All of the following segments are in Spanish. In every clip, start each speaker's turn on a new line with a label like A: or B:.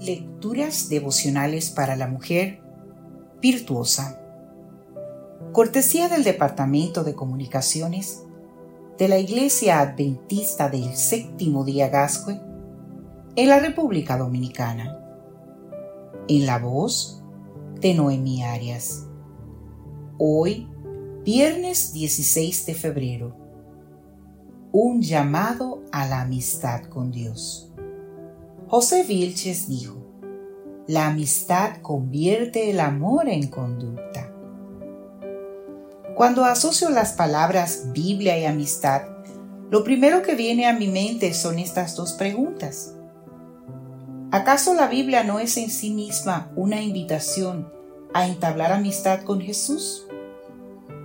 A: Lecturas devocionales para la mujer virtuosa. Cortesía del Departamento de Comunicaciones de la Iglesia Adventista del Séptimo Día Gascue en la República Dominicana. En la voz de Noemí Arias. Hoy, viernes 16 de febrero. Un llamado a la amistad con Dios. José Vilches dijo, la amistad convierte el amor en conducta. Cuando asocio las palabras Biblia y amistad, lo primero que viene a mi mente son estas dos preguntas. ¿Acaso la Biblia no es en sí misma una invitación a entablar amistad con Jesús?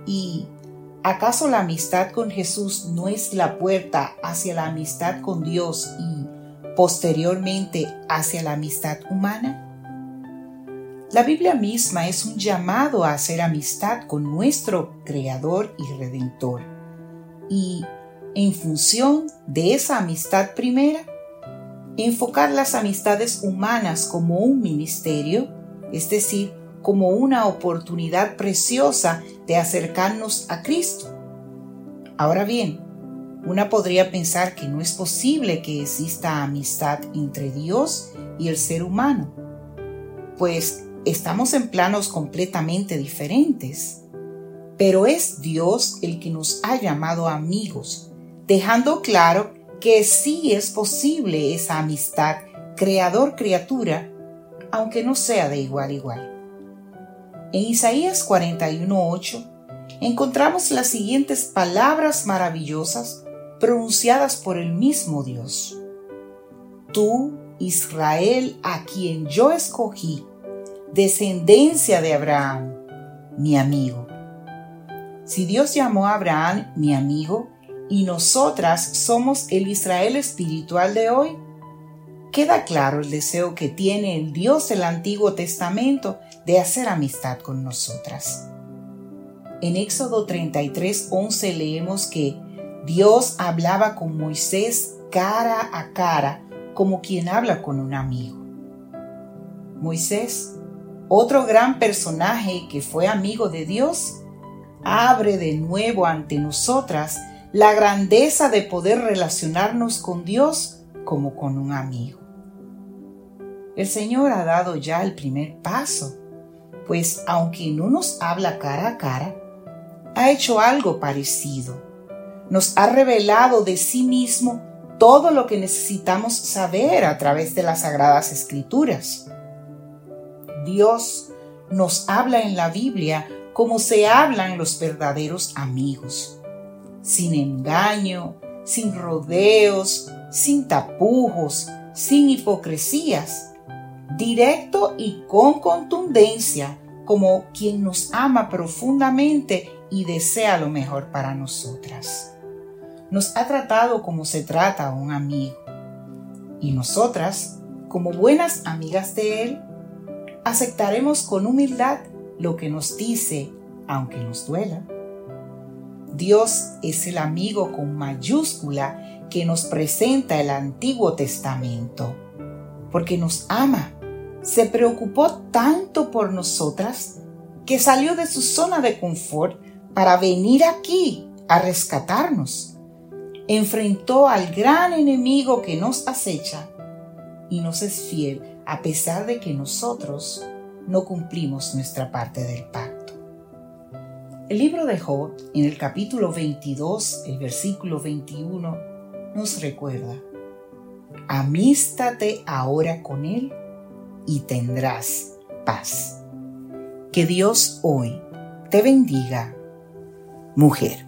A: ¿Y acaso la amistad con Jesús no es la puerta hacia la amistad con Dios y posteriormente hacia la amistad humana? La Biblia misma es un llamado a hacer amistad con nuestro Creador y Redentor. Y en función de esa amistad primera, enfocar las amistades humanas como un ministerio, es decir, como una oportunidad preciosa de acercarnos a Cristo. Ahora bien, una podría pensar que no es posible que exista amistad entre Dios y el ser humano, pues estamos en planos completamente diferentes. Pero es Dios el que nos ha llamado amigos, dejando claro que sí es posible esa amistad creador-criatura, aunque no sea de igual a igual. En Isaías 41.8 encontramos las siguientes palabras maravillosas pronunciadas por el mismo Dios. Tú, Israel, a quien yo escogí, descendencia de Abraham, mi amigo. Si Dios llamó a Abraham mi amigo y nosotras somos el Israel espiritual de hoy, queda claro el deseo que tiene el Dios del Antiguo Testamento de hacer amistad con nosotras. En Éxodo 33, 11 leemos que Dios hablaba con Moisés cara a cara, como quien habla con un amigo. Moisés, otro gran personaje que fue amigo de Dios, abre de nuevo ante nosotras la grandeza de poder relacionarnos con Dios como con un amigo. El Señor ha dado ya el primer paso, pues aunque no nos habla cara a cara, ha hecho algo parecido nos ha revelado de sí mismo todo lo que necesitamos saber a través de las sagradas escrituras. Dios nos habla en la Biblia como se hablan los verdaderos amigos, sin engaño, sin rodeos, sin tapujos, sin hipocresías, directo y con contundencia, como quien nos ama profundamente y desea lo mejor para nosotras nos ha tratado como se trata a un amigo. Y nosotras, como buenas amigas de Él, aceptaremos con humildad lo que nos dice, aunque nos duela. Dios es el amigo con mayúscula que nos presenta el Antiguo Testamento, porque nos ama, se preocupó tanto por nosotras que salió de su zona de confort para venir aquí a rescatarnos enfrentó al gran enemigo que nos acecha y nos es fiel a pesar de que nosotros no cumplimos nuestra parte del pacto. El libro de Job, en el capítulo 22, el versículo 21, nos recuerda, amístate ahora con él y tendrás paz. Que Dios hoy te bendiga, mujer.